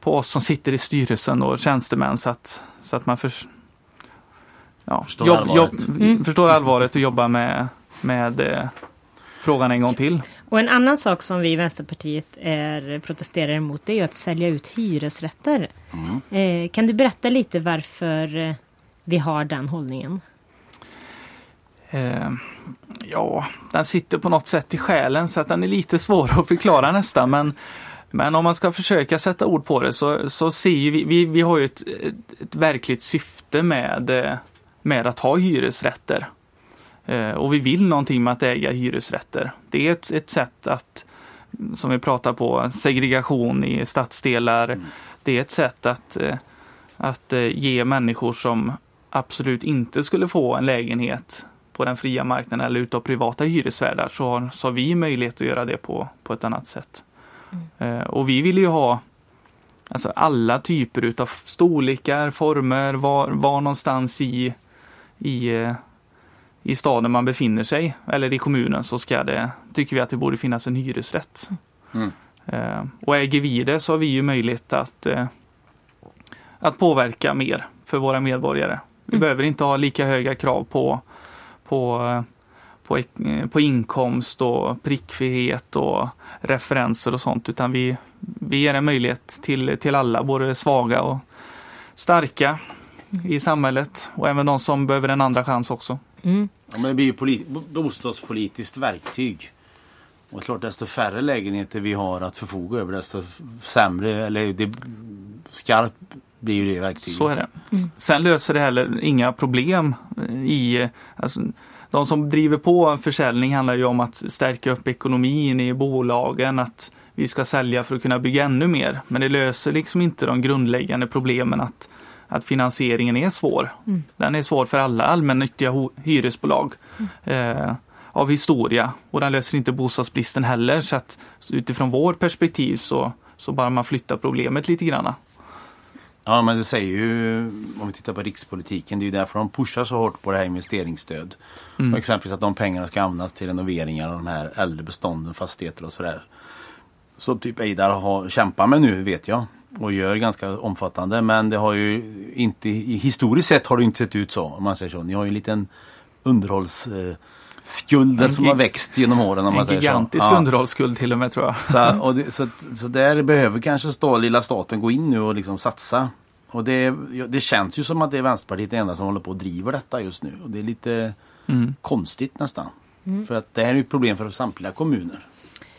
I: på oss som sitter i styrelsen och tjänstemän så att, så att man för, ja,
B: Förstår
I: jobb,
B: allvaret.
I: jobb,
E: Mm.
I: förstår allvaret och jobbar med, med eh, frågan en gång till.
E: Och en annan sak som vi i Vänsterpartiet är, protesterar emot det är ju att sälja ut hyresrätter. Eh, kan du berätta lite varför eh, vi har den hållningen?
I: Eh, ja, den sitter på något sätt i själen så att den är lite svår att förklara nästan. Men, men om man ska försöka sätta ord på det så, så ser vi, vi, vi har ju ett, ett, ett verkligt syfte med, eh, med att ha hyresrätter. Eh, och vi vill någonting med att äga hyresrätter. Det är ett, ett sätt att, som vi pratar på, segregation i stadsdelar. Det är ett sätt att, eh, att eh, ge människor som absolut inte skulle få en lägenhet på den fria marknaden eller utav privata hyresvärdar så har, så har vi möjlighet att göra det på, på ett annat sätt. Eh, och vi vill ju ha alltså alla typer utav storlekar, former, var, var någonstans i, i, i staden man befinner sig eller i kommunen så ska det, tycker vi att det borde finnas en hyresrätt.
B: Mm.
I: Eh, och äger vi det så har vi ju möjlighet att, eh, att påverka mer för våra medborgare. Vi behöver inte ha lika höga krav på, på, eh, på, på inkomst och prickfrihet och referenser och sånt utan vi, vi ger en möjlighet till, till alla, både svaga och starka i samhället och även de som behöver en andra chans också.
E: Mm.
B: Ja, men det blir ju poli- bo- bostadspolitiskt verktyg. Och klart desto färre lägenheter vi har att förfoga över desto sämre eller det skarpt blir ju det verktyget.
I: Så är det. S- Sen löser det heller inga problem i, alltså, de som driver på försäljning handlar ju om att stärka upp ekonomin i bolagen, att vi ska sälja för att kunna bygga ännu mer. Men det löser liksom inte de grundläggande problemen att, att finansieringen är svår. Den är svår för alla allmännyttiga hyresbolag eh, av historia och den löser inte bostadsbristen heller. Så att så utifrån vår perspektiv så, så bara man flyttar problemet lite granna.
B: Ja men det säger ju om vi tittar på rikspolitiken. Det är ju därför de pushar så hårt på det här investeringsstöd. Och exempelvis att de pengarna ska användas till renoveringar av de här äldre bestånden, fastigheter och sådär. Som typ Eidar har kämpat med nu vet jag. Och gör ganska omfattande. Men det har ju inte, historiskt sett har det inte sett ut så om man säger så. Ni har ju en liten underhållsskuld eh, som har växt genom åren om man
I: En
B: säger
I: gigantisk
B: så. Ja.
I: underhållsskuld till och med tror jag.
B: Så, och det, så, så där behöver kanske stå, lilla staten gå in nu och liksom satsa. Och det, det känns ju som att det är Vänsterpartiet det enda som håller på och driver detta just nu. Och det är lite
I: Mm.
B: konstigt nästan. För att det här är ju ett problem för samtliga kommuner.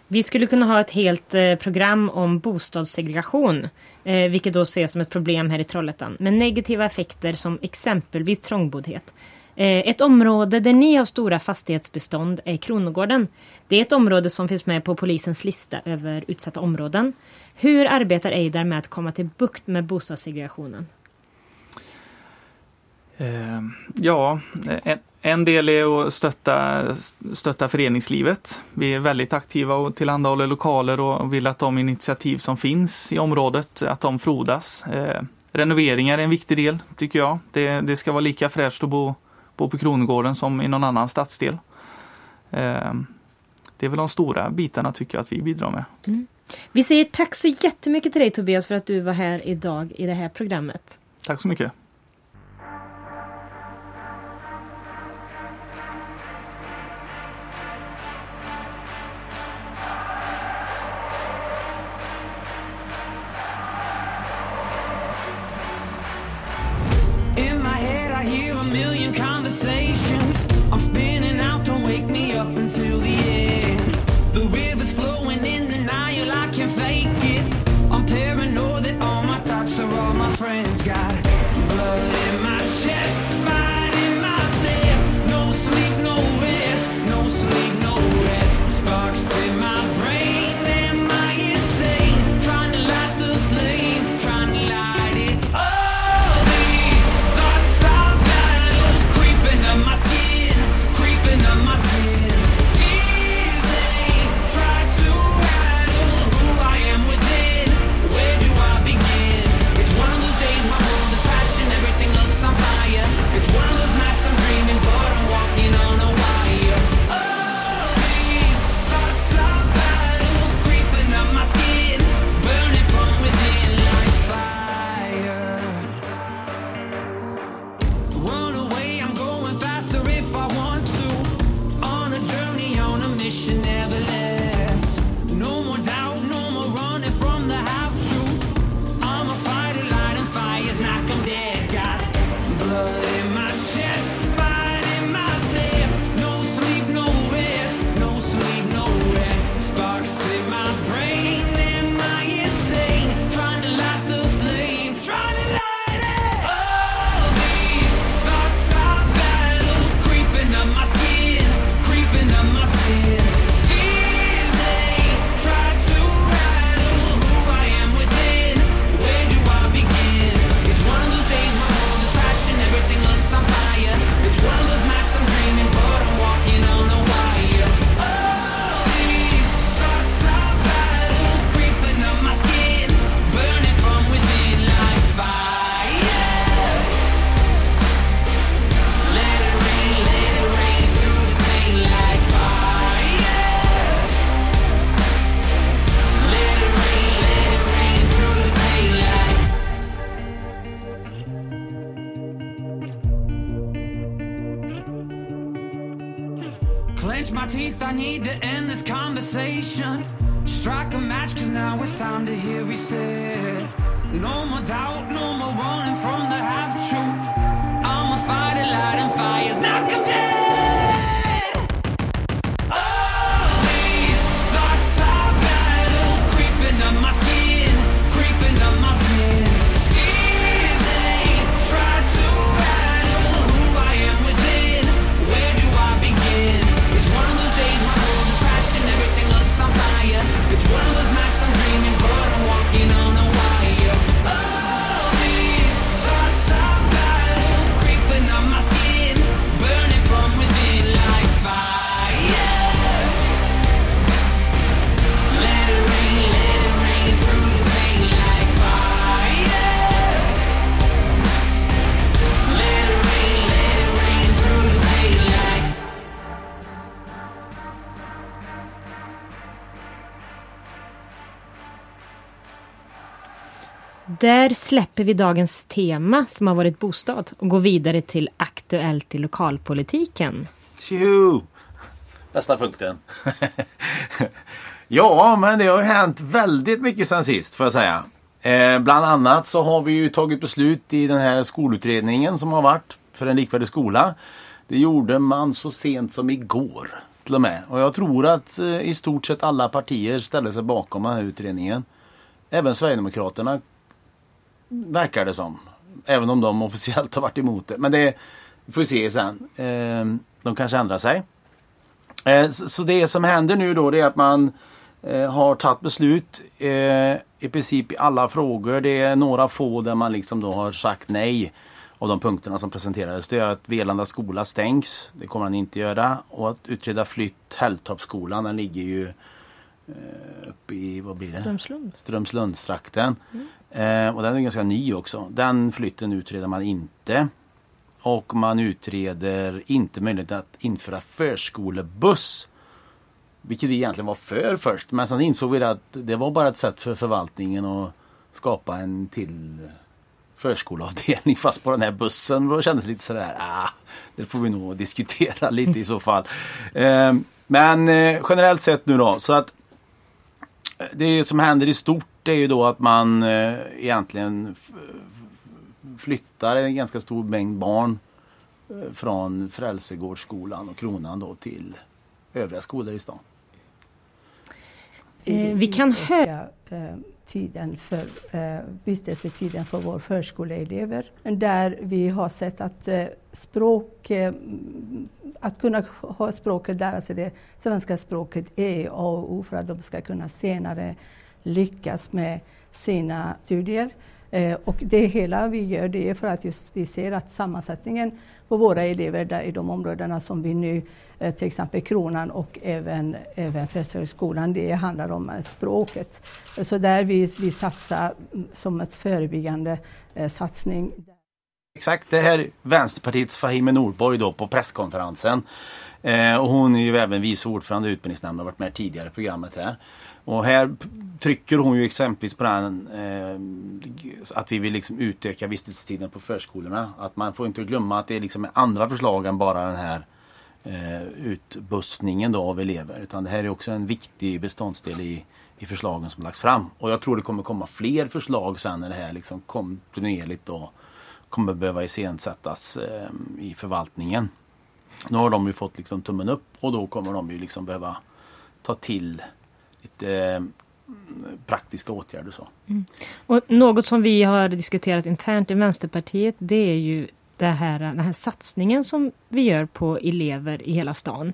E: Vi skulle kunna ha ett helt eh, program om bostadssegregation, eh, vilket då ses som ett problem här i Trollhättan, med negativa effekter som exempelvis trångboddhet. Eh, ett område där ni har stora fastighetsbestånd är Kronogården. Det är ett område som finns med på polisens lista över utsatta områden. Hur arbetar Eidar med att komma till bukt med bostadssegregationen?
I: Ehm, ja, en, del är att stötta, stötta föreningslivet. Vi är väldigt aktiva och tillhandahåller lokaler och vill att de initiativ som finns i området, att de frodas. Eh, renoveringar är en viktig del, tycker jag. Det, det ska vara lika fräscht att bo, bo på Kronogården som i någon annan stadsdel. Eh, det är väl de stora bitarna tycker jag att vi bidrar med.
E: Vi säger tack så jättemycket till dig Tobias för att du var här idag i det här programmet.
I: Tack så mycket.
J: Teeth, I need to end this conversation. Strike a match, cause now it's time to hear we said. No more doubt, no more running from the half truth. I'ma fight it, light and fires,
E: Där släpper vi dagens tema som har varit bostad och går vidare till Aktuellt i lokalpolitiken.
B: Tjo! Bästa punkten. [laughs] ja, men det har ju hänt väldigt mycket sen sist får jag säga. Eh, bland annat så har vi ju tagit beslut i den här skolutredningen som har varit för en likvärdig skola. Det gjorde man så sent som igår till och med. Och jag tror att eh, i stort sett alla partier ställer sig bakom den här utredningen. Även Sverigedemokraterna verkar det som. Även om de [laughs] officiellt har varit emot det. Men det får vi se sen. Eh, de kanske ändrar sig. Eh, så, det som händer nu då det är att man eh, har tagit beslut eh, i princip i alla frågor. Det är några få där man liksom då har sagt nej av de punkterna som presenterades. Det är att Velanda skola stängs. Det kommer han inte göra. Och att utreda flytt Hälltorpsskolan. Den ligger ju eh, uppe i, vad blir det?
E: Strömslund.
B: Strömslundstrakten. Eh, Eh, och den är ganska ny också. Den flytten utreder man inte. Och man utreder inte möjligheten att införa förskolebuss. Vilket vi egentligen var för först. Men sen insåg vi att det var bara ett sätt för förvaltningen att skapa en till förskoleavdelning [laughs] fast på den här bussen. Då kändes det lite sådär, ah, det får vi nog diskutera [laughs] lite i så fall. Eh, men eh, generellt sett nu då så att det som händer i stort är ju då att man eh, egentligen flyttar en ganska stor mängd barn eh, från Frälsegårdsskolan och Kronan då till övriga skolor i stan.
E: Eh, vi kan höra
K: eh, tiden för eh, vistelsetiden för våra förskoleelever. Där vi har sett att eh, språk, eh, mm, att kunna ha språket, lära sig det svenska språket är A och O för att de ska kunna senare lyckas med sina studier. Eh, och det hela vi gör det är för att just vi ser att sammansättningen på våra elever där i de områdena som vi nu, eh, till exempel Kronan och även, även Frälsningsskolan, det handlar om eh, språket. Så där vi, vi satsar mm, som ett förebyggande eh, satsning.
B: Exakt, det här är Vänsterpartiets Fahime Nordborg då på presskonferensen. Eh, och hon är ju även vice ordförande i utbildningsnämnden och har varit med tidigare i programmet här. Och här trycker hon ju exempelvis på den eh, att vi vill liksom utöka vistelsetiden på förskolorna. Att man får inte glömma att det är liksom andra förslag än bara den här eh, utbussningen då av elever. Utan det här är också en viktig beståndsdel i, i förslagen som lagts fram. Och jag tror det kommer komma fler förslag sen när det här liksom kontinuerligt då kommer behöva iscensättas eh, i förvaltningen. Nu har de ju fått liksom tummen upp och då kommer de ju liksom behöva ta till lite eh, praktiska åtgärder. Så.
E: Och något som vi har diskuterat internt i Vänsterpartiet det är ju det här, den här satsningen som vi gör på elever i hela stan.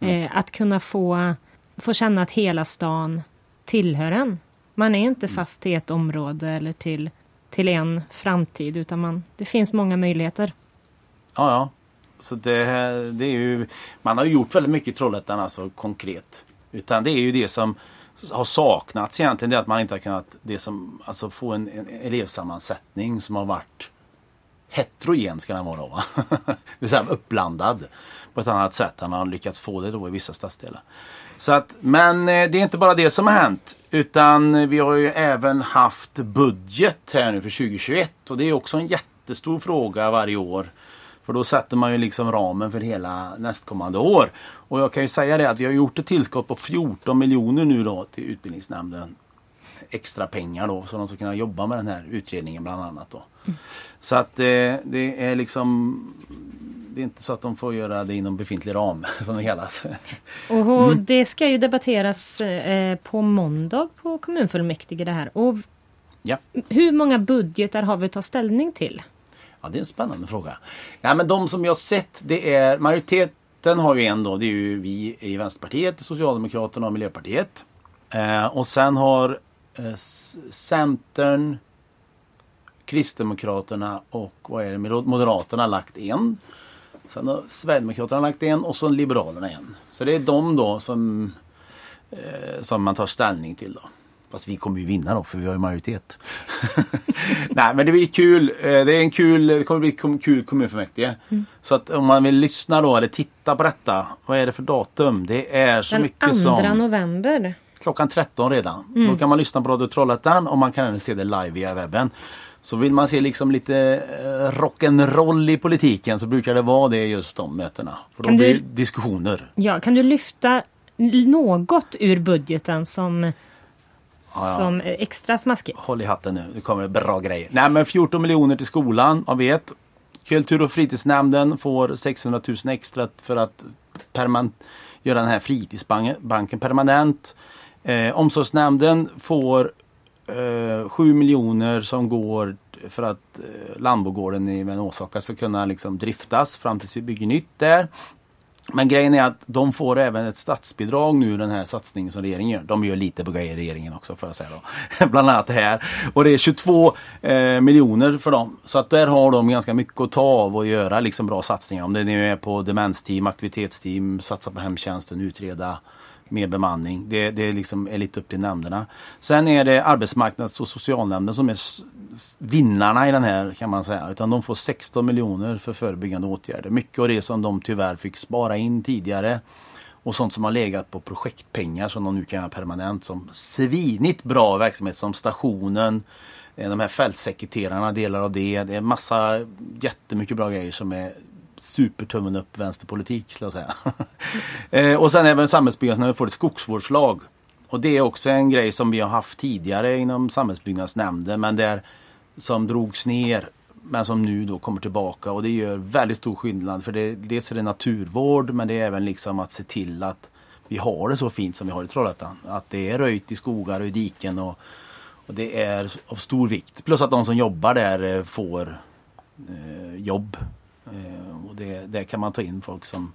E: Eh, att kunna få, få känna att hela stan tillhör en. Man är inte fast i ett område eller till, till en framtid utan man, det finns många möjligheter.
B: Ja, ja. Så det, det är ju, man har gjort väldigt mycket i Trollhättan alltså konkret. Utan det är ju det som har saknats egentligen. Det är att man inte har kunnat det som, alltså få en, en elevsammansättning som har varit heterogen ska den vara då. Va? [laughs] det vill säga uppblandad på ett annat sätt än man har lyckats få det då i vissa stadsdelar. Så att, men eh, det är inte bara det som har hänt utan vi har ju även haft budget här nu för 2021 och det är också en jättestor fråga varje år för då sätter man ju liksom ramen för hela nästkommande år. Och jag kan ju säga det att vi har gjort ett tillskott på 14 miljoner nu då till utbildningsnämnden. Extra pengar då så de ska kunna jobba med den här utredningen bland annat då. Så att eh, det är liksom det är inte så att de får göra det inom befintlig ram [laughs] som det kallas.
E: Och
B: Mm.
E: det ska ju debatteras eh, på måndag på kommunfullmäktige det här. Och
B: Ja.
E: hur många budgetar har vi att ta ställning till?
B: Ja, det är en spännande fråga. Ja, men de som jag har sett, det är majoriteten har ju en då. Det är ju vi i Vänsterpartiet, Socialdemokraterna och Miljöpartiet. Eh, och sen har eh, Centern, Kristdemokraterna och vad är det, Moderaterna lagt en. Sen har Sverigedemokraterna lagt en och så Liberalerna en. Så det är de då som, eh, som man tar ställning till då. Fast vi kommer ju vinna då för vi har ju majoritet. [laughs] Nej men det blir kul. Eh, Det är en kul, det kommer bli kul kommunfullmäktige. Så att om man vill lyssna då eller titta på detta. Vad är det för datum? Det är så
E: Den
B: mycket
E: 2
B: som
E: november.
B: klockan 13 redan.
E: Mm.
B: Då kan man lyssna på Radio Trollhättan och man kan även se det live via webben. Så vill man se liksom lite eh, rock'n'roll i politiken så brukar det vara det just de mötena. För då
E: Kan du-
B: blir det diskussioner.
E: Ja, kan du lyfta något ur budgeten som,
B: Ja,
E: som är extra smaskigt?
B: Håll i hatten nu, det kommer bra grejer. Nej men 14 miljoner till skolan, av vet. Kultur och fritidsnämnden får 600 000 extra för att göra den här fritidsbanken permanent. Eh, omsorgsnämnden får eh, 7 miljoner som går för att eh, Lambogården i Vänåsaka ska kunna liksom driftas fram tills vi bygger nytt där. Men grejen är att de får även ett statsbidrag nu den här satsningen som regeringen gör. De gör lite på grejer regeringen också för att säga då. [laughs] Bland annat det här. Och det är 22 eh, miljoner för dem. Så att där har de ganska mycket att ta av och göra liksom bra satsningar. Om det nu är på demensteam, aktivitetsteam, satsa på hemtjänsten, utreda mer bemanning. Det, det liksom är lite upp till nämnderna. Sen är det arbetsmarknads och socialnämnden som är vinnarna i den här kan man säga. Utan de får 16 miljoner för förebyggande åtgärder. Mycket av det som de tyvärr fick spara in tidigare. Och sånt som har legat på projektpengar som de nu kan göra permanent. Som svinigt bra verksamhet som stationen. Eh, de här fältsekreterarna, delar av det. Det är massa jättemycket bra grejer som är supertummen upp vänsterpolitik skulle jag säga. [laughs] eh, och sen även samhällsbyggnadsnämnden får ett skogsvårdslag. Och det är också en grej som vi har haft tidigare inom samhällsbyggnadsnämnden men där som drogs ner men som nu då kommer tillbaka och det gör väldigt stor skillnad för det, dels är det naturvård men det är även liksom att se till att vi har det så fint som vi har i Trollhättan. Att det är röjt i skogar och i diken och, och det är av stor vikt. Plus att de som jobbar där eh, får eh, jobb. Eh, och det, där kan man ta in folk som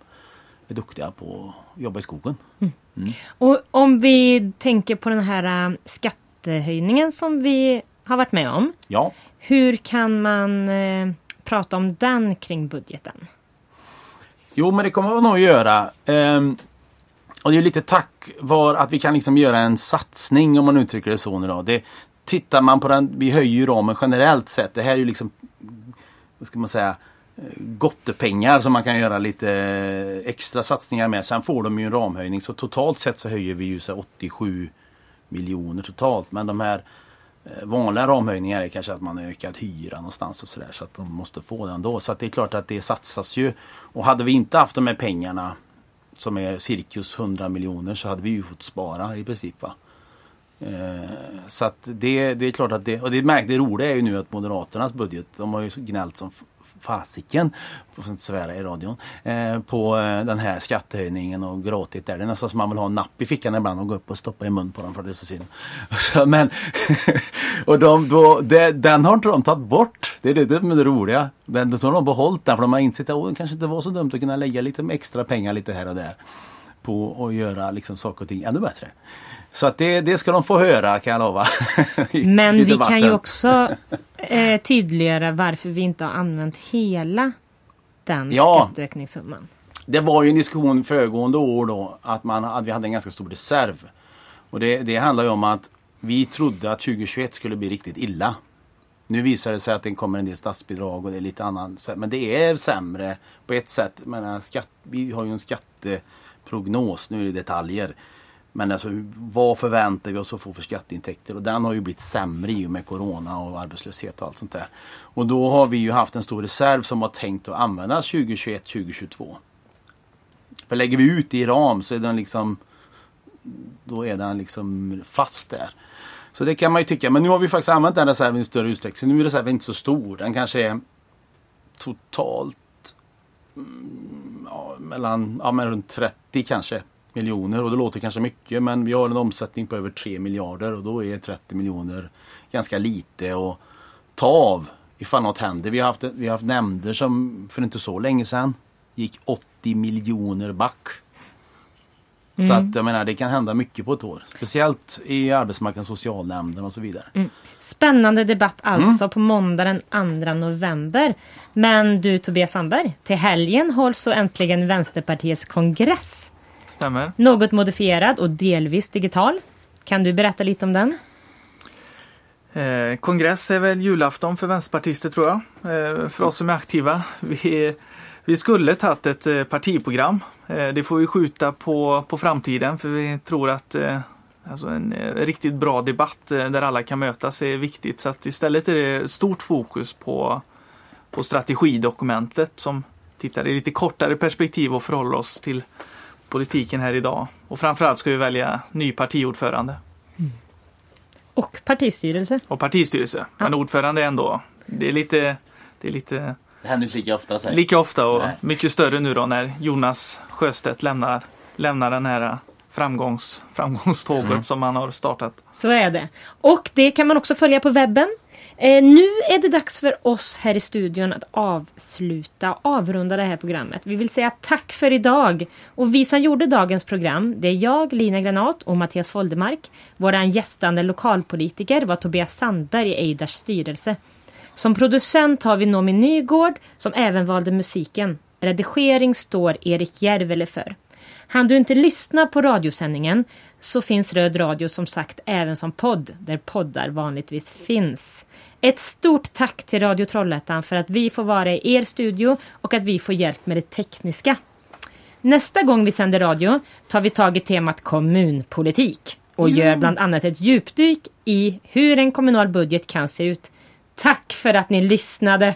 B: är duktiga på att jobba i skogen. Mm.
E: Och om vi tänker på den här äh, skattehöjningen som vi har varit med om.
B: Ja,
E: Hur kan man eh, prata om den kring budgeten?
B: Jo, men det kommer man nog att göra. Ehm, och det är lite tack var att vi kan liksom göra en satsning om man uttrycker det så nu då. Det, tittar man på den, vi höjer ju ramen generellt sett. Det här är ju liksom, vad ska man säga, eh, gottepengar som man kan göra lite extra satsningar med. Sen får de ju en ramhöjning så totalt sett så höjer vi ju så 87 miljoner totalt. Men de här eh, vanliga ramhöjningar är kanske att man har ökat hyra någonstans och sådär så att de måste få den då. Så att det är klart att det satsas ju. Och hade vi inte haft de här pengarna som är cirkus 100 miljoner så hade vi ju fått spara i princip. Va? Eh, så att det, det är klart att det, och det, märk, det roliga är ju nu att Moderaternas budget, de har ju gnällt som fasiken, får inte svära i radion, eh, på eh, den här skattehöjningen och gråtit där. Det är nästan som man vill ha en napp i fickan ibland och gå upp och stoppa i mun på dem för att det är så synd. [laughs] Så, men, [laughs] och de, då, det, den har inte de tagit bort. Det är det det, är det roliga. Den, så har de behållit den för de har insett att oh, det kanske inte var så dumt att kunna lägga lite extra pengar lite här och där på att göra liksom saker och ting ännu bättre. Så att det, det ska de få höra kan jag lova. [laughs] i-
E: Men
B: i
E: vi kan ju [laughs] också eh, tydliggöra varför vi inte har använt hela den
B: Ja.
E: skatteökningssumman.
B: Det var ju en diskussion föregående år då att, man, att vi hade en ganska stor reserv. Och det, det handlar ju om att vi trodde att 2021 skulle bli riktigt illa. Nu visar det sig att det kommer en del statsbidrag och det är lite annan. Men det är sämre på ett sätt. Men skatt, vi har ju en prognos, nu är det detaljer. Men alltså vad förväntar vi oss att få för skatteintäkter? Och den har ju blivit sämre i och med Corona och arbetslöshet och allt sånt där. Och då har vi ju haft en stor reserv som var tänkt att användas 2021, 2022. För lägger vi ut i ram så är den liksom Då är den liksom fast där. Så det kan man ju tycka. Men nu har vi faktiskt använt den reserven i större utsträckning. Så nu är reserven inte så stor. Den kanske är totalt Mm, ja, mellan ja, men runt 30 kanske miljoner. Och det låter kanske mycket men vi har en omsättning på över 3 miljarder och då är 30 miljoner ganska lite att ta av ifall något händer. Vi har haft, vi har haft nämnder som för inte så länge sedan gick 80 miljoner back. Så
E: Mm.
B: att jag menar det kan hända mycket på ett år. Speciellt i arbetsmarknads och socialnämnden och så vidare.
E: Mm. Spännande debatt alltså på måndag den 2 november. Men du Tobias Sandberg, till helgen hålls så äntligen Vänsterpartiets kongress.
I: Stämmer.
E: Något modifierad och delvis digital. Kan du berätta lite om den?
I: Eh, kongress är väl julafton för vänsterpartister tror jag. Eh, för oss som är aktiva. Vi, vi skulle tagit ett eh, partiprogram. Eh, det får vi skjuta på, på framtiden för vi tror att eh, alltså en riktigt bra debatt där alla kan mötas är viktigt. Så att istället är det stort fokus på, på strategidokumentet som tittar i lite kortare perspektiv och förhåller oss till politiken här idag. Och framförallt ska vi välja ny partiordförande.
E: Och partistyrelse.
I: Och partistyrelse. Men ordförande är ändå, det är lite, det är lite
B: Det händer inte lika ofta. säg.
I: lika ofta och
B: Nej.
I: mycket större nu då när Jonas Sjöstedt lämnar, lämnar den här framgångs, framgångståget
B: Mm.
I: som han har startat.
E: Så är det. Och det kan man också följa på webben. Eh, nu är det dags för oss här i studion att avsluta, avrunda det här programmet. Vi vill säga tack för idag. Och vi som gjorde dagens program, det är jag, Lina Granat och Mattias Foldemark. Våran gästande lokalpolitiker var Tobias Sandberg i Eidars styrelse. Som producent har vi Noomi Nygård som även valde musiken. Redigering står Erik Järvele för. Han du inte lyssna på radiosändningen så finns Röd Radio som sagt även som podd där poddar vanligtvis finns. Ett stort tack till Radio Trollhättan för att vi får vara i er studio och att vi får hjälp med det tekniska. Nästa gång vi sänder radio tar vi tag i temat kommunpolitik och gör bland annat ett djupdyk i hur en kommunal budget kan se ut. Tack för att ni lyssnade!